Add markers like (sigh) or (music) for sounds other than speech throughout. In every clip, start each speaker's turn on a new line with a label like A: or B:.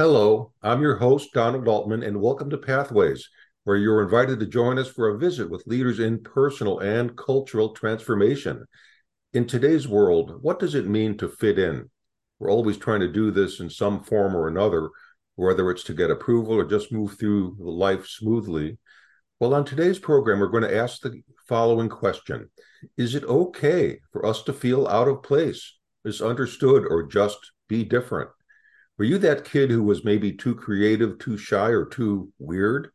A: Hello, I'm your host, Donald Altman, and welcome to Pathways, where you're invited to join us for a visit with leaders in personal and cultural transformation. In today's world, what does it mean to fit in? We're always trying to do this in some form or another, whether it's to get approval or just move through life smoothly. Well, on today's program, we're going to ask the following question Is it okay for us to feel out of place, misunderstood, or just be different? Were you that kid who was maybe too creative, too shy, or too weird?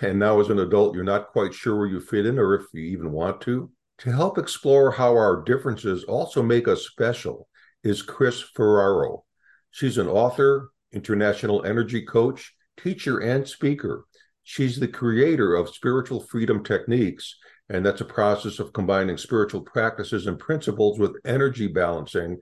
A: And now, as an adult, you're not quite sure where you fit in or if you even want to? To help explore how our differences also make us special is Kris Ferraro. She's an author, international energy coach, teacher, and speaker. She's the creator of Spiritual Freedom Techniques, and that's a process of combining spiritual practices and principles with energy balancing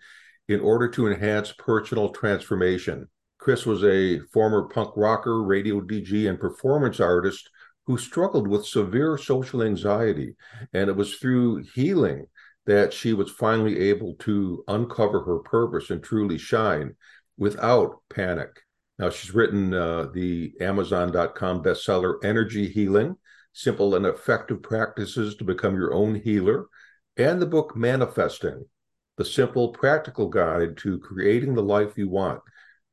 A: in order to enhance personal transformation. Kris was a former punk rocker, radio DJ, and performance artist who struggled with severe social anxiety. And it was through healing that she was finally able to uncover her purpose and truly shine without panic. Now, she's written uh, the Amazon.com bestseller, Energy Healing Simple and Effective Practices to Become Your Own Healer, and the book Manifesting the simple, practical guide to creating the life you want,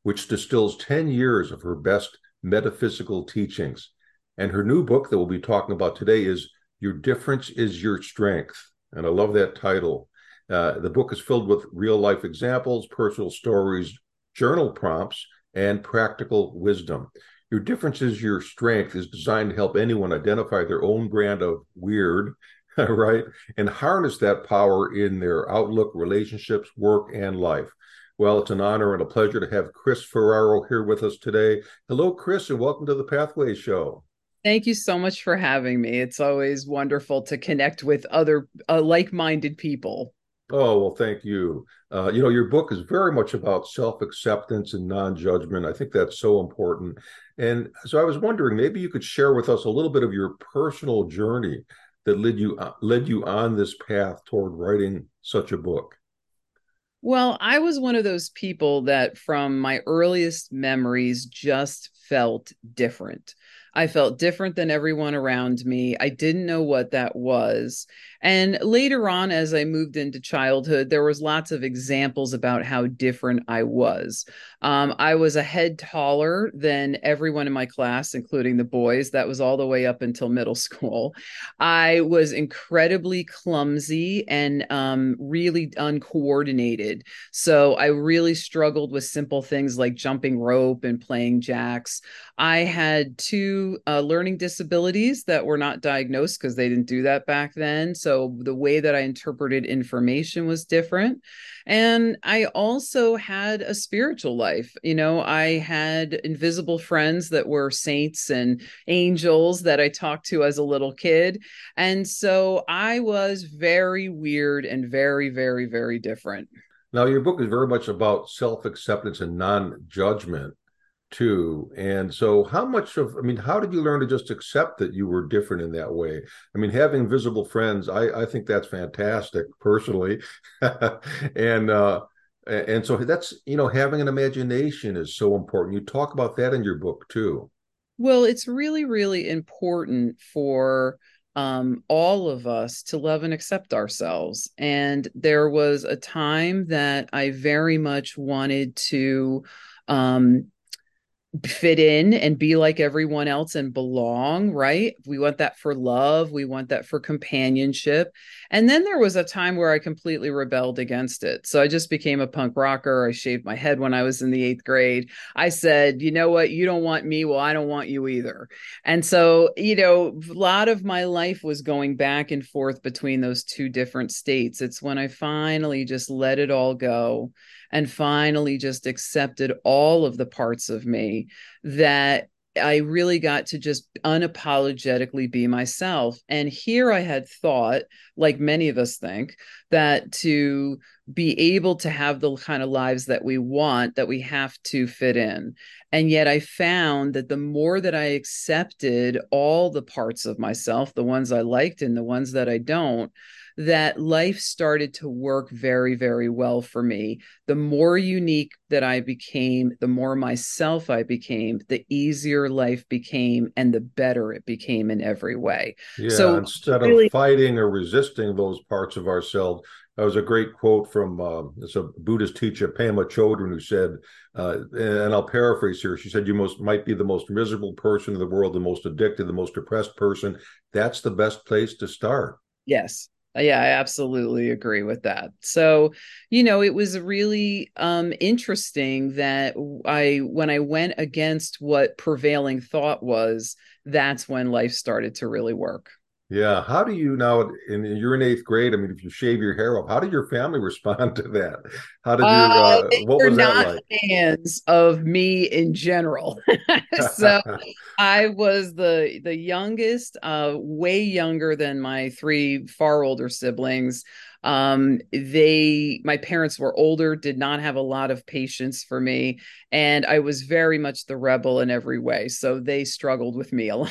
A: which distills 10 years of her best metaphysical teachings. And her new book that we'll be talking about today is Your Difference is Your Strength. And I love that title. Uh, the book is filled with real life examples, personal stories, journal prompts, and practical wisdom. Your difference is your strength is designed to help anyone identify their own brand of weird (laughs) right? And harness that power in their outlook, relationships, work, and life. Well, it's an honor and a pleasure to have Kris Ferraro here with us today. Hello, Kris, and welcome to the Pathway Show.
B: Thank you so much for having me. It's always wonderful to connect with other uh, like minded people.
A: Oh, well, thank you. Uh, you know, your book is very much about self acceptance and non judgment. I think that's so important. And so I was wondering, maybe you could share with us a little bit of your personal journey that led you led you on this path toward writing such a book?
B: Well, I was one of those people that from my earliest memories just felt different. I felt different than everyone around me. I didn't know what that was. And later on, as I moved into childhood, there was lots of examples about how different I was. Um, I was a head taller than everyone in my class, including the boys. That was all the way up until middle (laughs) school. I was incredibly clumsy and um, really uncoordinated. So I really struggled with simple things like jumping rope and playing jacks. I had two uh, learning disabilities that were not diagnosed because they didn't do that back then. So so the way that I interpreted information was different. And I also had a spiritual life. You know, I had invisible friends that were saints and angels that I talked to as a little kid. And so I was very weird and very, very, very different.
A: Now, your book is very much about self acceptance and non judgment too. And so, how much of, I mean, how did you learn to just accept that you were different in that way? I mean, having visible friends, I, I think that's fantastic personally. (laughs) and, uh, and so that's, you know, having an imagination is so important. You talk about that in your book too.
B: Well, it's really, really important for um, all of us to love and accept ourselves. And there was a time that I very much wanted to um, fit in and be like everyone else and belong, right? We want that for love, we want that for companionship. And then there was a time where I completely rebelled against it. So I just became a punk rocker. I shaved my head when I was in the eighth grade. I said, you know what? You don't want me. Well, I don't want you either. And so, you know, a lot of my life was going back and forth between those two different states. It's when I finally just let it all go and finally just accepted all of the parts of me that I really got to just unapologetically be myself. And here I had thought, like many of us think, that to be able to have the kind of lives that we want, that we have to fit in. And yet I found that the more that I accepted all the parts of myself, the ones I liked and the ones that I don't, that life started to work very, very well for me. The more unique that I became, the more myself I became, the easier life became, and the better it became in every way.
A: Yeah, so instead really- of fighting or resisting those parts of ourselves, that was a great quote from uh, it's a Buddhist teacher, Pema Chodron, who said, uh, and I'll paraphrase here. She said, "You most might be the most miserable person in the world, the most addicted, the most depressed person. That's the best place to start."
B: Yes, yeah i absolutely agree with that. So you know it was really um interesting that i when i went against what prevailing thought was that's when life started to really work
A: yeah. How do you now? In, you're in eighth grade. I mean, if you shave your hair off, how did your family (laughs) respond to that? How did your uh, uh, what was that like?
B: Fans of me in general. (laughs) so (laughs) I was the the youngest, uh, way younger than my three far older siblings. Um, they, my parents were older, did not have a lot of patience for me, and I was very much the rebel in every way. So they struggled with me a (laughs) lot,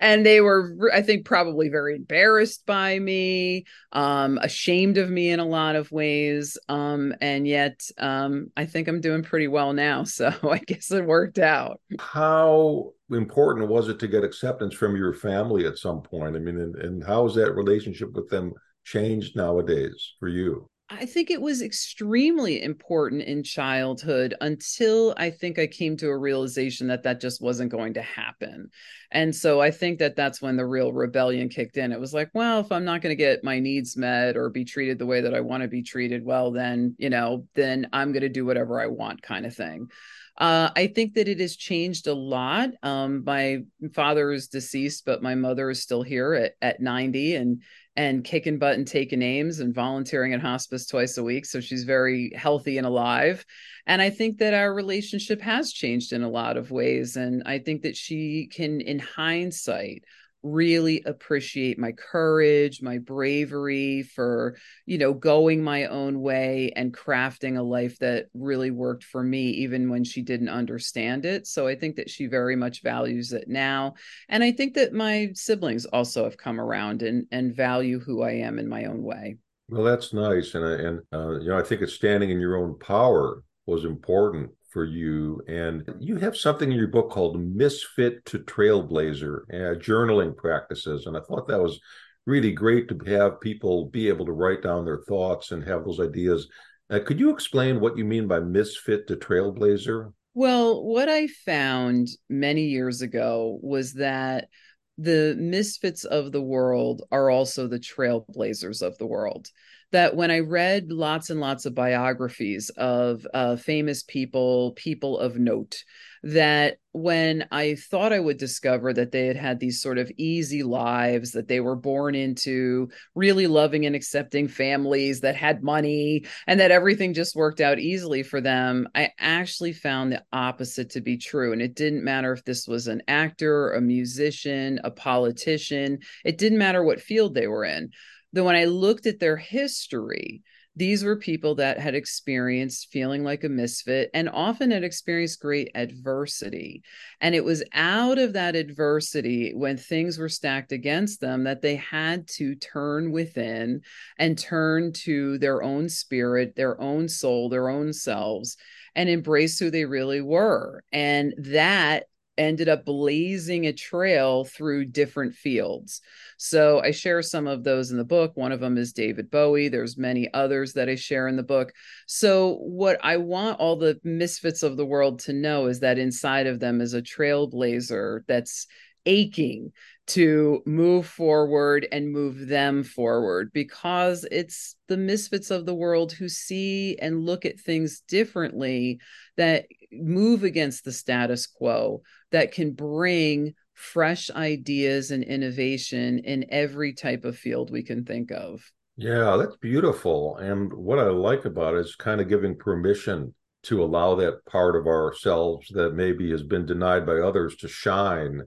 B: and they were, I think, probably very embarrassed by me, um, ashamed of me in a lot of ways, um, and yet um, I think I'm doing pretty well now. (laughs) So I guess it worked out.
A: How important was it to get acceptance from your family at some point? I mean, and, and how is that relationship with them changed nowadays for you?
B: I think it was extremely important in childhood until I think I came to a realization that that just wasn't going to happen. And so I think that that's when the real rebellion kicked in. It was like, well, if I'm not going to get my needs met or be treated the way that I want to be treated, well, then, you know, then I'm going to do whatever I want kind of thing. Uh, I think that it has changed a lot. Um, my father is deceased, but my mother is still here at, at 90 and and kicking butt and taking names and volunteering at hospice twice a week. So she's very healthy and alive. And I think that our relationship has changed in a lot of ways. And I think that she can, in hindsight, really appreciate my courage, my bravery for, you know, going my own way and crafting a life that really worked for me, even when she didn't understand it. So I think that she very much values it now. And I think that my siblings also have come around and, and value who I am in my own way.
A: Well, that's nice. And, I, and uh, you know, I think it's standing in your own power was important for you. And you have something in your book called Misfit to Trailblazer uh, journaling practices. And I thought that was really great to have people be able to write down their thoughts and have those ideas. Uh, could you explain what you mean by misfit to trailblazer?
B: Well, what I found many years ago was that the misfits of the world are also the trailblazers of the world that when I read lots and lots of biographies of uh, famous people, people of note, that when I thought I would discover that they had had these sort of easy lives, that they were born into really loving and accepting families that had money, and that everything just worked out easily for them, I actually found the opposite to be true. And it didn't matter if this was an actor, a musician, a politician, it didn't matter what field they were in then when I looked at their history, these were people that had experienced feeling like a misfit and often had experienced great adversity. And it was out of that adversity when things were stacked against them that they had to turn within and turn to their own spirit, their own soul, their own selves, and embrace who they really were. And that ended up blazing a trail through different fields. So I share some of those in the book. One of them is David Bowie. There's many others that I share in the book. So what I want all the misfits of the world to know is that inside of them is a trailblazer that's aching to move forward and move them forward because it's the misfits of the world who see and look at things differently that move against the status quo that can bring fresh ideas and innovation in every type of field we can think of.
A: Yeah, that's beautiful. And what I like about it is kind of giving permission to allow that part of ourselves that maybe has been denied by others to shine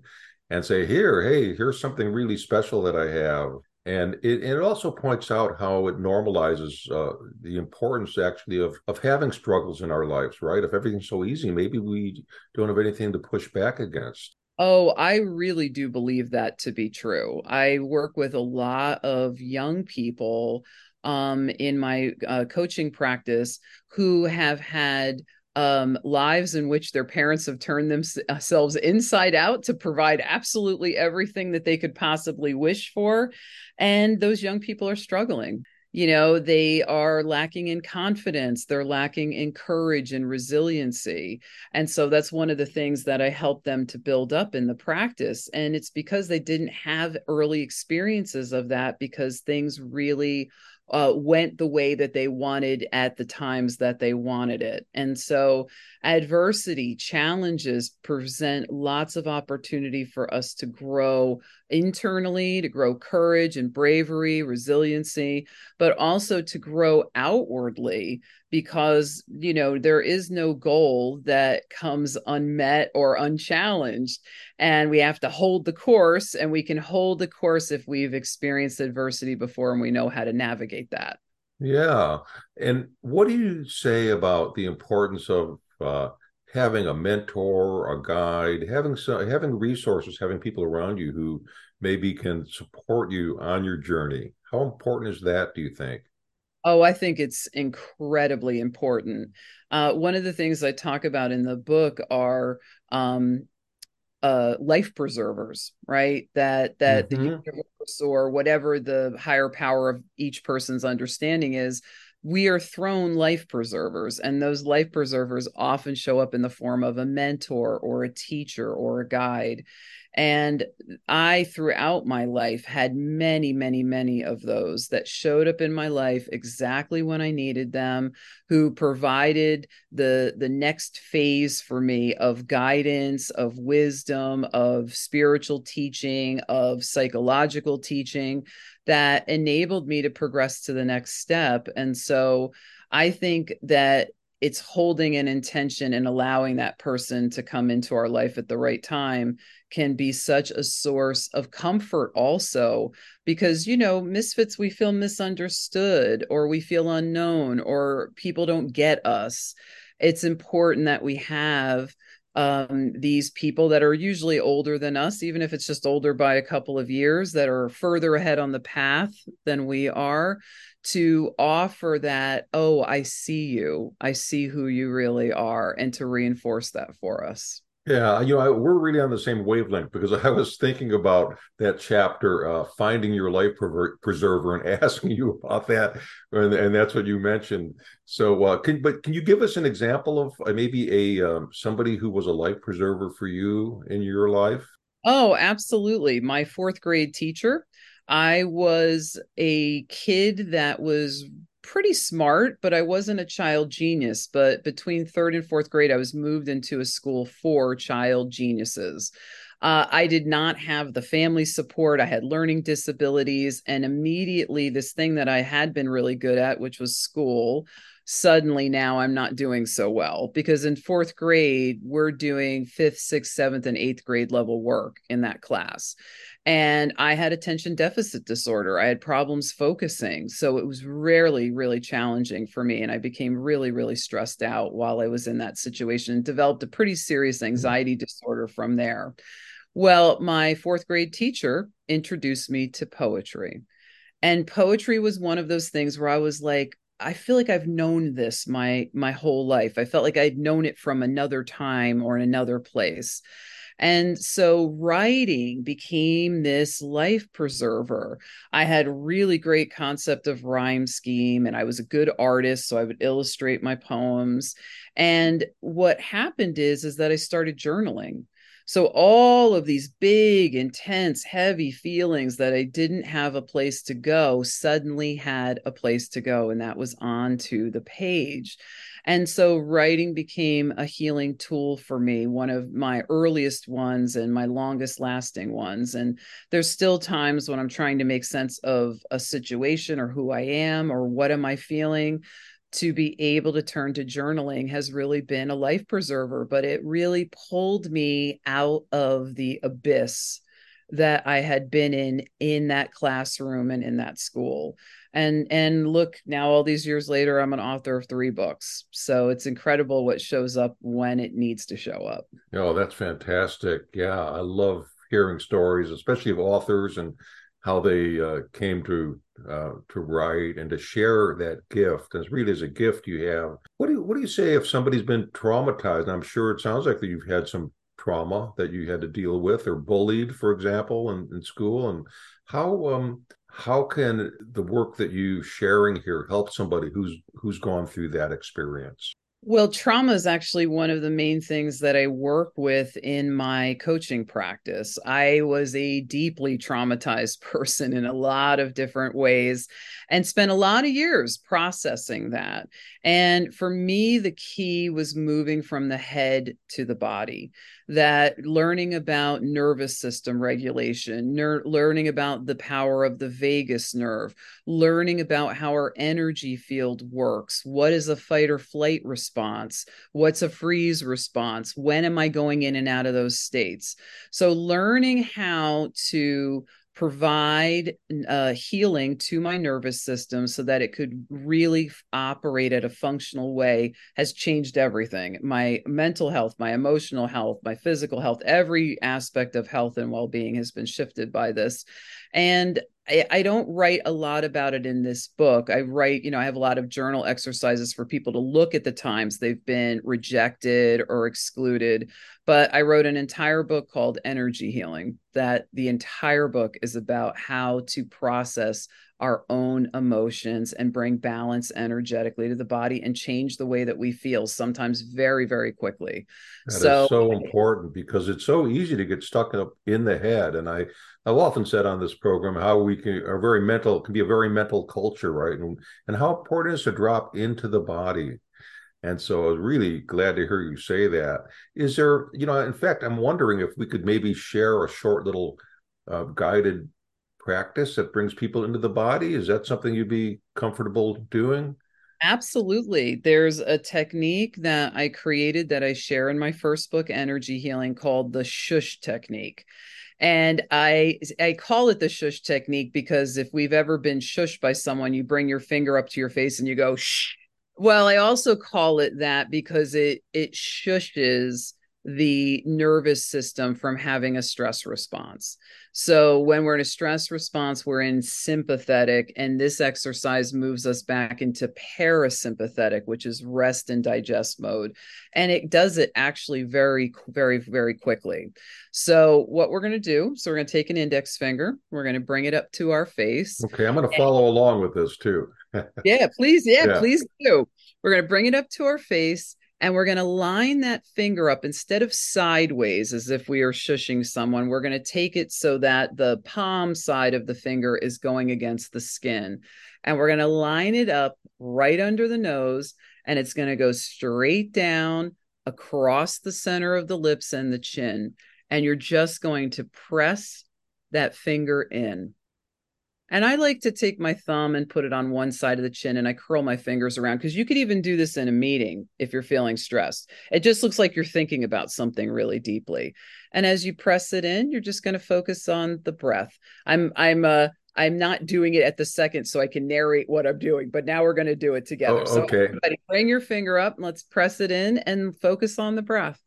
A: and say, here, hey, here's something really special that I have. And it, it also points out how it normalizes uh, the importance actually of, of having struggles in our lives, right? If everything's so easy, maybe we don't have anything to push back against.
B: Oh, I really do believe that to be true. I work with a lot of young people um, in my uh, coaching practice who have had um, lives in which their parents have turned themselves inside out to provide absolutely everything that they could possibly wish for. And those young people are struggling. You know they are lacking in confidence. They're lacking in courage and resiliency. And so that's one of the things that i help them to build up in the practice. And it's because they didn't have early experiences of that because things really uh, went the way that they wanted at the times that they wanted it. And so, adversity, challenges present lots of opportunity for us to grow internally, to grow courage and bravery, resiliency, but also to grow outwardly because, you know, there is no goal that comes unmet or unchallenged. And we have to hold the course, and we can hold the course if we've experienced adversity before and we know how to navigate that.
A: Yeah. And what do you say about the importance of uh, having a mentor, a guide, having some, having resources, having people around you who maybe can support you on your journey? How important is that, do you think?
B: Oh, I think it's incredibly important. Uh, one of the things I talk about in the book are um, uh, life preservers, right? That that mm-hmm. the universe or whatever the higher power of each person's understanding is, we are thrown life preservers, and those life preservers often show up in the form of a mentor or a teacher or a guide. And I, throughout my life, had many, many, many of those that showed up in my life exactly when I needed them, who provided the, the next phase for me of guidance, of wisdom, of spiritual teaching, of psychological teaching that enabled me to progress to the next step. And so I think that it's holding an intention and allowing that person to come into our life at the right time can be such a source of comfort also. Because you know misfits we feel misunderstood or we feel unknown or people don't get us. It's important that we have um, these people that are usually older than us, even if it's just older by a couple of years, that are further ahead on the path than we are, to offer that, oh, I see you, I see who you really are, and to reinforce that for us.
A: Yeah, you know, we're really on the same wavelength because I was thinking about that chapter, uh, finding your life preserver, and (laughs) asking you about that, and, and that's what you mentioned. So, uh, can but can you give us an example of uh, maybe a um, somebody who was a life preserver for you in your life?
B: Oh, absolutely. My fourth grade teacher. I was a kid that was pretty smart, but I wasn't a child genius. But between third and fourth grade, I was moved into a school for child geniuses. Uh, I did not have the family support. I had learning disabilities. And immediately, this thing that I had been really good at, which was school, suddenly now I'm not doing so well because in fourth grade, we're doing fifth, sixth, seventh, and eighth grade level work in that class. And I had attention deficit disorder. I had problems focusing. So it was rarely, really challenging for me. And I became really, really stressed out while I was in that situation and developed a pretty serious mm-hmm. anxiety disorder from there. Well, my fourth grade teacher introduced me to poetry. And poetry was one of those things where I was like, I feel like I've known this my my whole life. I felt like I'd known it from another time or in another place. And so writing became this life preserver. I had really great concept of rhyme scheme and I was a good artist so I would illustrate my poems. And what happened is is that I started journaling. So all of these big, intense, heavy feelings that I didn't have a place to go suddenly had a place to go, and that was onto the page. And so writing became a healing tool for me, one of my earliest ones and my longest lasting ones. And there's still times when I'm trying to make sense of a situation or who I am or what am I feeling to be able to turn to journaling has really been a life preserver, but it really pulled me out of the abyss that I had been in in that classroom and in that school. and and look now all these years later i'm an author of three books so it's incredible what shows up when it needs to show up
A: oh that's fantastic yeah i love hearing stories especially of authors and how they uh, came to uh, to write and to share that gift. And really as a gift you have. What do you, what do you say if somebody's been traumatized? I'm sure it sounds like that you've had some trauma that you had to deal with or bullied, for example, in, in school. And how um how can the work that you sharing here help somebody who's who's gone through that experience?
B: Well, trauma is actually one of the main things that I work with in my coaching practice. I was a deeply traumatized (laughs) person in a lot of different ways and spent a lot of years processing that. And for me, the key was moving from the head to the body, that learning about nervous system regulation, ner- learning about the power of the vagus nerve, learning about how our energy field works. What is a fight or flight response? What's a freeze response? When am I going in and out of those states? So, learning how to provide uh, healing to my nervous system so that it could really operate at a functional way has changed everything. My mental health my emotional health my physical health every aspect of health and well-being has been shifted by this. And I, I don't write a lot about it in this book. I write, you know, I have a lot of journal exercises for people to look at the times they've been rejected or excluded. But I wrote an entire book called Energy Healing, that the entire book is about how to process our own emotions and bring balance energetically to the body and change the way that we feel sometimes very very quickly.
A: That so, is so important because it's so easy to get stuck up in the head. And i i've often said on this program how we can are very mental can be a very mental culture right? And, and how important it is to drop into the body. And so I was really glad to hear you say that. Is there, you know, in fact, I'm wondering if we could maybe share a short little uh, guided practice that brings people into the body? Is that something you'd be comfortable doing?
B: Absolutely. There's a technique that I created that I share in my first book, Energy Healing, called the shush technique. And I I call it the shush technique because if we've ever been shushed by someone, you bring your finger up to your face and you go shh. Well, I also call it that because it it shushes the nervous system from having a stress response. So, when we're in a stress response, we're in sympathetic, and this exercise moves us back into parasympathetic, which is rest and digest mode. And it does it actually very, very, very quickly. So, what we're going to do so, we're going to take an index finger, we're going to bring it up to our face.
A: Okay, I'm going to follow and, along with this too. (laughs)
B: yeah, please. Yeah, yeah, please do. We're going to bring it up to our face and we're going to line that finger up instead of sideways as if we are shushing someone. We're going to take it so that the palm side of the finger is going against the skin. And we're going to line it up right under the nose. And it's going to go straight down across the center of the lips and the chin. And you're just going to press that finger in. And I like to take my thumb and put it on one side of the chin and I curl my fingers around because you could even do this in a meeting if you're feeling stressed. It just looks like you're thinking about something really deeply. And as you press it in, you're just going to focus on the breath. I'm I'm uh I'm not doing it at the second so I can narrate what I'm doing, but now we're going to do it together.
A: Oh, okay.
B: So bring your finger up and let's press it in and focus on the breath.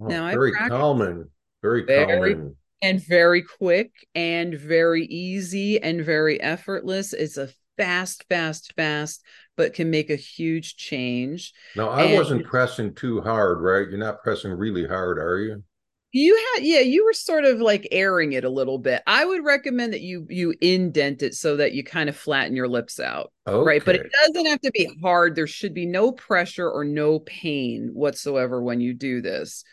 A: Oh, now very calming, very, very calming.
B: And very quick and very easy and very effortless. It's a fast, fast, fast, but can make a huge change.
A: Now, I and, wasn't pressing too hard, right? You're not pressing really hard, are you?
B: You had, yeah, you were sort of like airing it a little bit. I would recommend that you you indent it so that you kind of flatten your lips out, okay. right? But it doesn't have to be hard. There should be no pressure or no pain whatsoever when you do this.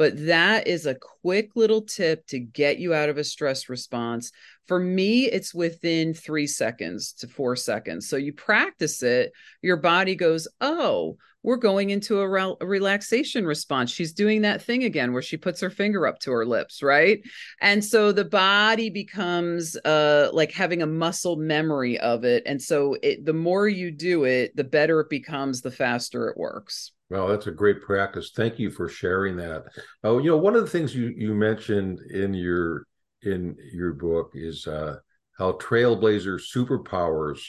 B: But that is a quick little tip to get you out of a stress response. For me, it's within three seconds to four seconds. So you practice it, your body goes, Oh, we're going into a, re- a, relaxation response. She's doing that thing again where she puts her finger up to her lips, right? And so the body becomes uh like having a muscle memory of it. And so it, the more you do it, the better it becomes, the faster it works.
A: Well, that's a great practice. Thank you for sharing that. Oh, you know, one of the things you you mentioned in your in your book is uh, how trailblazer superpowers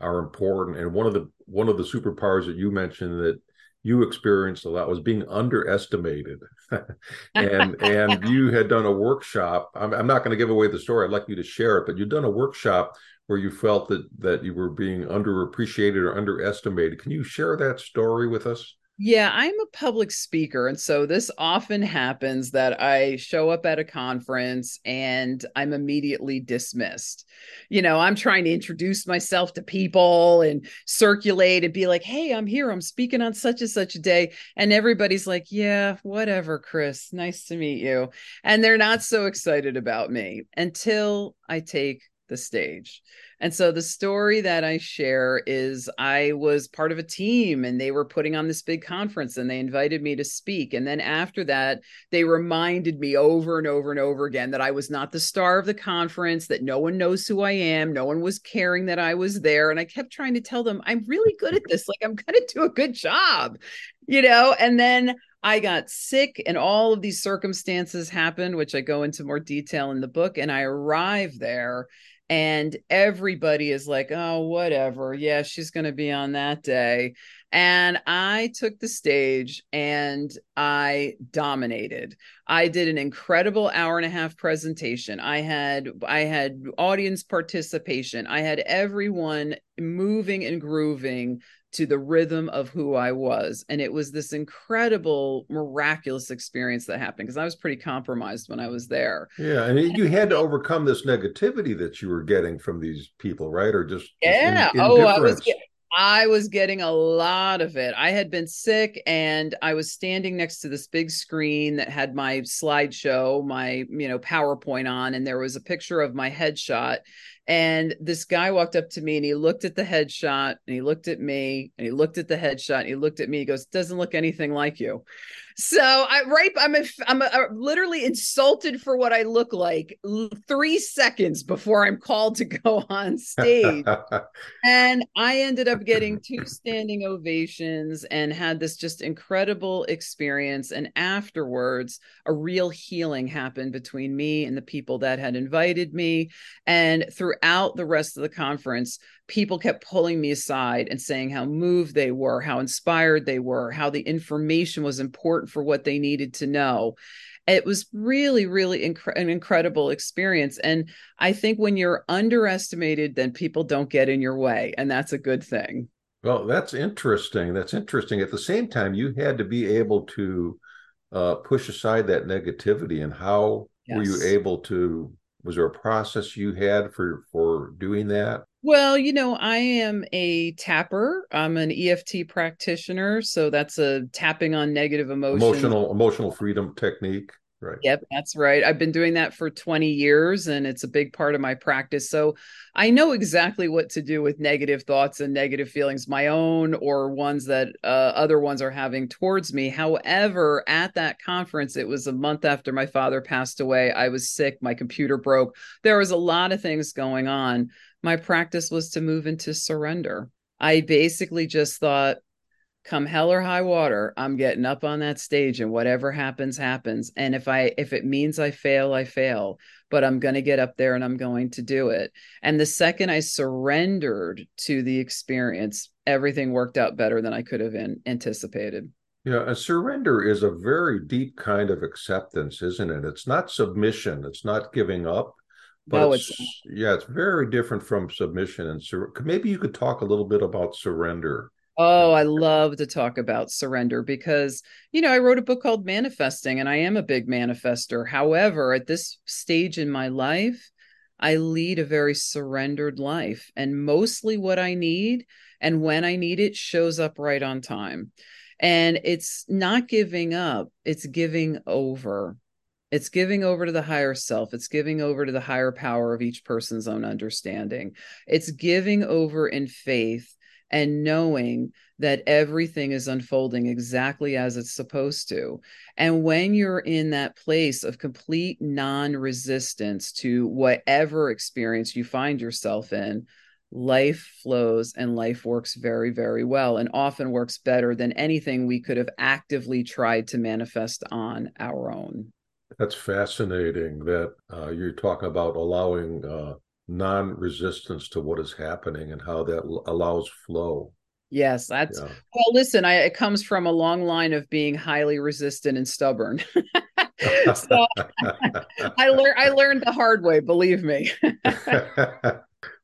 A: are important, and one of the one of the superpowers that you mentioned that you experienced a lot was being underestimated, (laughs) and and (laughs) you had done a workshop. I'm, I'm not going to give away the story. I'd like you to share it, but you've done a workshop where you felt that that you were being underappreciated or underestimated. Can you share that story with us?
B: Yeah, I'm a public speaker. And so this often happens that I show up at a conference and I'm immediately dismissed. You know, I'm trying to introduce myself to people and circulate and be like, hey, I'm here. I'm speaking on such and such a day. And everybody's like, yeah, whatever, Kris. Nice to meet you. And they're not so excited about me until I take the stage. And so the story that I share is I was part of a team and they were putting on this big conference and they invited me to speak. And then after that, they reminded me over and over and over again that I was not the star of the conference, that no one knows who I am. No one was caring that I was there. And I kept trying to tell them, I'm really good at this. Like, I'm going (laughs) to do a good job, you know? And then I got sick, and all of these circumstances happened, which I go into more detail in the book. And I arrived there, and everybody is like, oh, whatever. Yeah, she's going to be on that day. And I took the stage and I dominated. I did an incredible hour and a half presentation. I had I had audience participation. I had everyone moving and grooving to the rhythm of who I was. And it was this incredible, miraculous experience that happened because I was pretty compromised when I was there.
A: Yeah. And you had to overcome this negativity that you were getting from these people, right? Or just,
B: yeah. Just oh, I was, I was getting a lot of it. I had been sick and I was standing next to this big screen that had my slideshow, my, you know, PowerPoint on, and there was a picture of my headshot. And this guy walked up to me and he looked at the headshot and he looked at me and he looked at the headshot and he looked at me. He goes, Doesn't look anything like you. So I right, I'm a, I'm a, a literally insulted for what I look like three seconds before I'm called to go (laughs) on stage, (laughs) and I ended up getting two standing ovations and had this just incredible experience. And afterwards, a real healing happened between me and the people that had invited me, and throughout the rest of the conference people kept pulling me aside and saying how moved they were, how inspired they were, how the information was important for what they needed to know. It was really, really inc- an incredible experience. And I think when you're underestimated, then people don't get in your way. And that's a good thing.
A: Well, that's interesting. That's interesting. At the same time, you had to be able to uh, push aside that negativity. And how yes. were you able to? Was there a process you had for for doing that?
B: Well, you know, I am a tapper. I'm an EFT practitioner, so that's a tapping on negative emotions.
A: Emotional emotional freedom technique. Right.
B: Yep, that's right. I've been doing that for 20 years and it's a big part of my practice. So I know exactly what to do with negative thoughts and negative feelings, my own or ones that uh, other ones are having towards me. However, at that conference, it was a month after my father passed away. I was sick, my computer broke. There was a lot of things going on my practice was to move into surrender. I basically just thought, come hell or high water, I'm getting up on that stage and whatever happens, happens. And if I if it means I fail, I fail. But I'm gonna get up there and I'm going to do it. And the second I surrendered to the experience, everything worked out better than I could have anticipated.
A: Yeah, a surrender is a very deep kind of acceptance, isn't it? It's not submission, it's not giving up but no, it's, it's, yeah, it's very different from submission and sur- maybe you could talk a little bit about surrender.
B: Oh, I love to talk about surrender because, you know, I wrote a book called Manifesting and I am a big manifester. However, at this stage in my life, I lead a very surrendered life. And mostly what I need and when I need it shows up right on time. And it's not giving up, it's giving over. It's giving over to the higher self. It's giving over to the higher power of each person's own understanding. It's giving over in faith and knowing that everything is unfolding exactly as it's supposed to. And when you're in that place of complete non resistance to whatever experience you find yourself in, life flows and life works very, very well and often works better than anything we could have actively tried to manifest on our own.
A: That's fascinating that uh, you're talking about allowing uh, non resistance to what is happening and how that allows flow.
B: Yes, that's yeah. well. Listen, I, it comes from a long line of being highly resistant and stubborn. (laughs) so I learned I learned the hard way. Believe me. (laughs)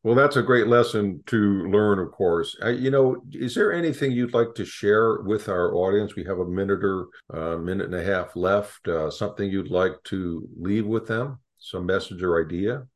A: well, that's a great lesson to learn. Of course, uh, you know, is there anything you'd like to share with our audience? We have a minute or a uh, minute and a half left. Uh, something you'd like to leave with them? Some message or idea?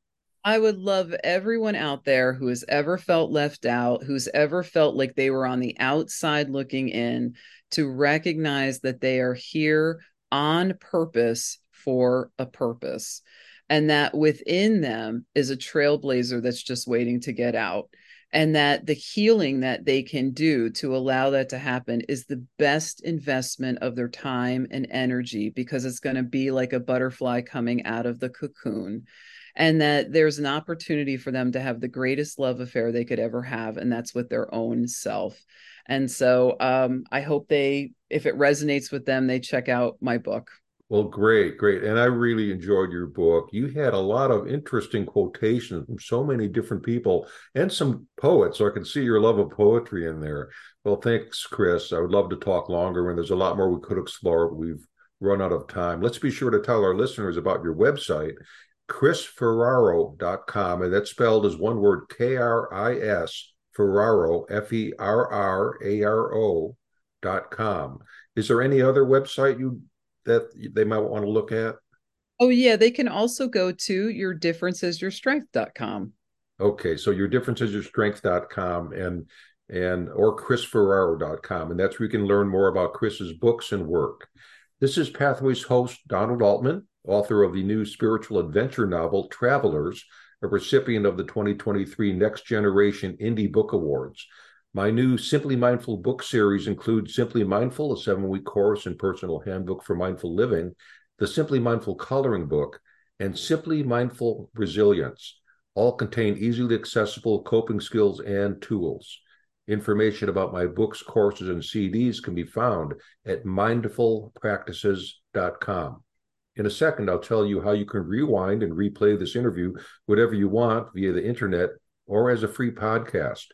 B: I would love everyone out there who has ever felt left out, who's ever felt like they were on the outside looking in, to recognize that they are here on purpose for a purpose. And that within them is a trailblazer that's just waiting to get out. And that the healing that they can do to allow that to happen is the best investment of their time and energy because it's going to be like a butterfly coming out of the cocoon and that there's an opportunity for them to have the greatest love affair they could ever have and that's with their own self. And so um, i hope they if it resonates with them they check out my book.
A: Well great great. And i really enjoyed your book. You had a lot of interesting quotations from so many different people and some poets so i can see your love of poetry in there. Well thanks kris. I would love to talk longer and there's a lot more we could explore we've run out of time. Let's be sure to tell our listeners about your website krisferraro.com, and that's spelled as one word K R I S Ferraro, F E R R A R O dot com. Is there any other website you that they might want to look at?
B: Oh yeah, they can also go to your differences your strength.com.
A: Okay, so your differences your strength.com and and or krisferraro.com and that's where you can learn more about Kris's books and work. This is Pathways host Donald Altman author of the new spiritual adventure novel Travelers, a recipient of the 2023 Next Generation Indie Book Awards. My new Simply Mindful book series includes Simply Mindful, a seven week course and personal handbook for mindful living, the Simply Mindful coloring book, and Simply Mindful Resilience. All contain easily accessible coping skills and tools. Information about my books, courses, and CDs can be found at mindfulpractices.com. In a second, I'll tell you how you can rewind and replay this interview whatever you want via the internet or as a free podcast.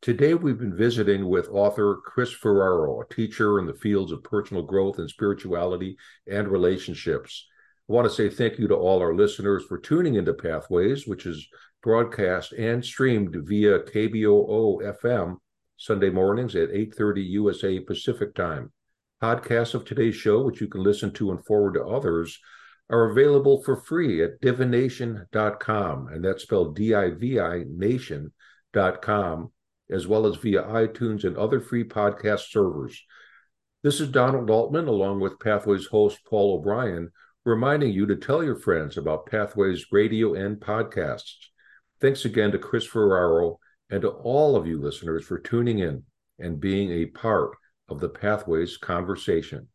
A: Today, we've been visiting with author Kris Ferraro, a teacher in the fields of personal growth and spirituality and relationships. I want to say thank you to all our listeners for tuning into Pathways, which is broadcast and streamed via KBOO FM Sunday mornings at 8:30 USA Pacific Time. Podcasts of today's show, which you can listen to and forward to others, are available for free at divination.com, and that's spelled D I V I nation.com, as well as via iTunes and other free podcast servers. This is Donald Altman, along with Pathways host Paul O'Brien, reminding you to tell your friends about Pathways radio and podcasts. Thanks again to Kris Ferraro and to all of you listeners for tuning in and being a part of the Pathways conversation.